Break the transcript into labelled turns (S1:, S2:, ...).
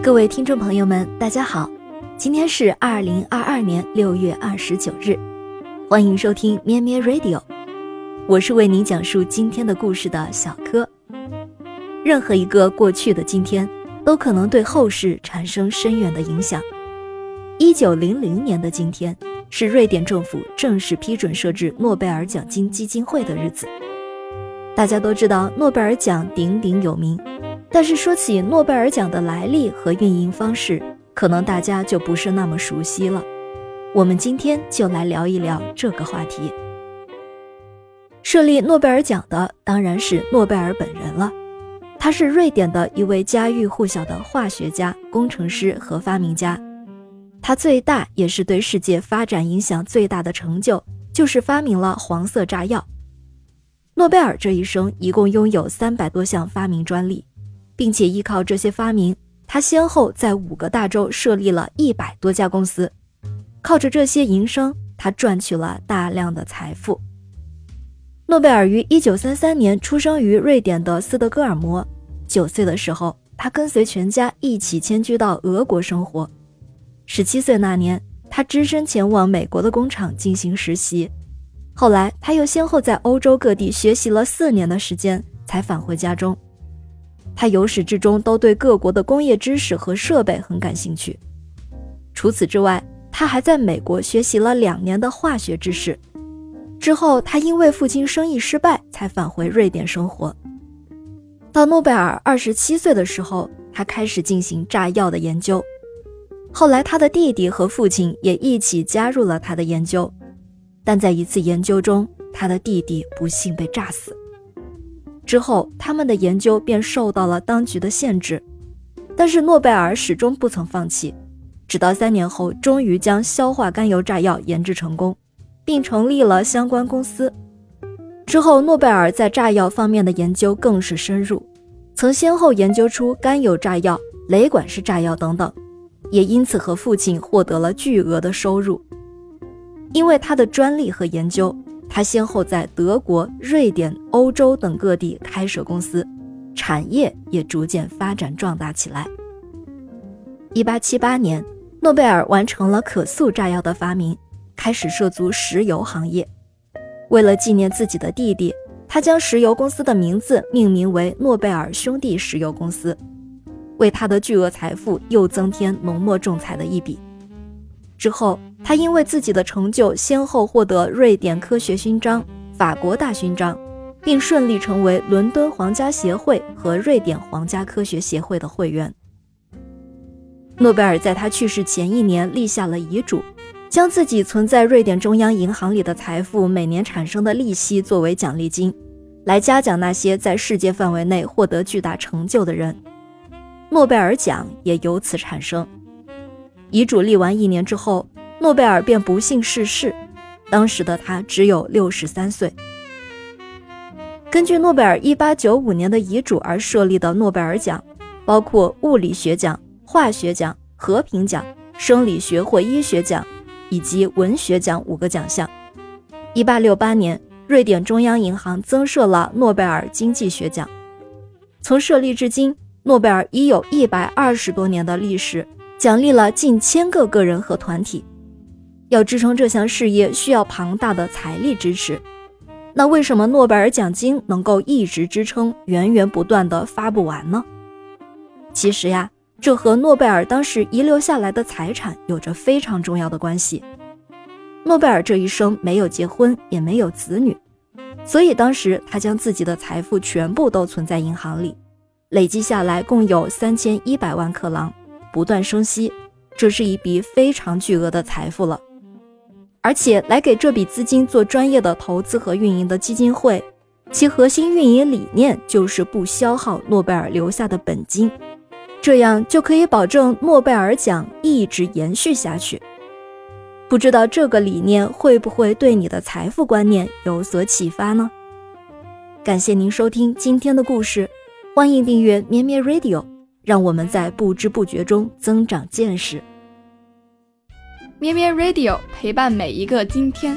S1: 各位听众朋友们，大家好，今天是二零二二年六月二十九日，欢迎收听咩咩 Radio，我是为您讲述今天的故事的小柯。任何一个过去的今天，都可能对后世产生深远的影响。一九零零年的今天，是瑞典政府正式批准设置诺贝尔奖金基金会的日子。大家都知道诺贝尔奖鼎鼎有名。但是说起诺贝尔奖的来历和运营方式，可能大家就不是那么熟悉了。我们今天就来聊一聊这个话题。设立诺贝尔奖的当然是诺贝尔本人了，他是瑞典的一位家喻户晓的化学家、工程师和发明家。他最大也是对世界发展影响最大的成就，就是发明了黄色炸药。诺贝尔这一生一共拥有三百多项发明专利。并且依靠这些发明，他先后在五个大洲设立了一百多家公司，靠着这些营生，他赚取了大量的财富。诺贝尔于一九三三年出生于瑞典的斯德哥尔摩，九岁的时候，他跟随全家一起迁居到俄国生活。十七岁那年，他只身前往美国的工厂进行实习，后来他又先后在欧洲各地学习了四年的时间，才返回家中。他由始至终都对各国的工业知识和设备很感兴趣。除此之外，他还在美国学习了两年的化学知识。之后，他因为父亲生意失败，才返回瑞典生活。到诺贝尔二十七岁的时候，他开始进行炸药的研究。后来，他的弟弟和父亲也一起加入了他的研究。但在一次研究中，他的弟弟不幸被炸死。之后，他们的研究便受到了当局的限制，但是诺贝尔始终不曾放弃，直到三年后，终于将硝化甘油炸药研制成功，并成立了相关公司。之后，诺贝尔在炸药方面的研究更是深入，曾先后研究出甘油炸药、雷管式炸药等等，也因此和父亲获得了巨额的收入。因为他的专利和研究。他先后在德国、瑞典、欧洲等各地开设公司，产业也逐渐发展壮大起来。一八七八年，诺贝尔完成了可塑炸药的发明，开始涉足石油行业。为了纪念自己的弟弟，他将石油公司的名字命名为诺贝尔兄弟石油公司，为他的巨额财富又增添浓墨重彩的一笔。之后，他因为自己的成就，先后获得瑞典科学勋章、法国大勋章，并顺利成为伦敦皇家协会和瑞典皇家科学协会的会员。诺贝尔在他去世前一年立下了遗嘱，将自己存在瑞典中央银行里的财富每年产生的利息作为奖励金，来嘉奖那些在世界范围内获得巨大成就的人。诺贝尔奖也由此产生。遗嘱立完一年之后，诺贝尔便不幸逝世，当时的他只有六十三岁。根据诺贝尔一八九五年的遗嘱而设立的诺贝尔奖，包括物理学奖、化学奖、和平奖、生理学或医学奖以及文学奖五个奖项。一八六八年，瑞典中央银行增设了诺贝尔经济学奖。从设立至今，诺贝尔已有一百二十多年的历史。奖励了近千个个人和团体，要支撑这项事业需要庞大的财力支持。那为什么诺贝尔奖金能够一直支撑、源源不断的发不完呢？其实呀，这和诺贝尔当时遗留下来的财产有着非常重要的关系。诺贝尔这一生没有结婚，也没有子女，所以当时他将自己的财富全部都存在银行里，累计下来共有三千一百万克朗。不断生息，这是一笔非常巨额的财富了。而且来给这笔资金做专业的投资和运营的基金会，其核心运营理念就是不消耗诺贝尔留下的本金，这样就可以保证诺贝尔奖一直延续下去。不知道这个理念会不会对你的财富观念有所启发呢？感谢您收听今天的故事，欢迎订阅咩咩 Radio。让我们在不知不觉中增长见识。
S2: 咩咩 Radio 陪伴每一个今天。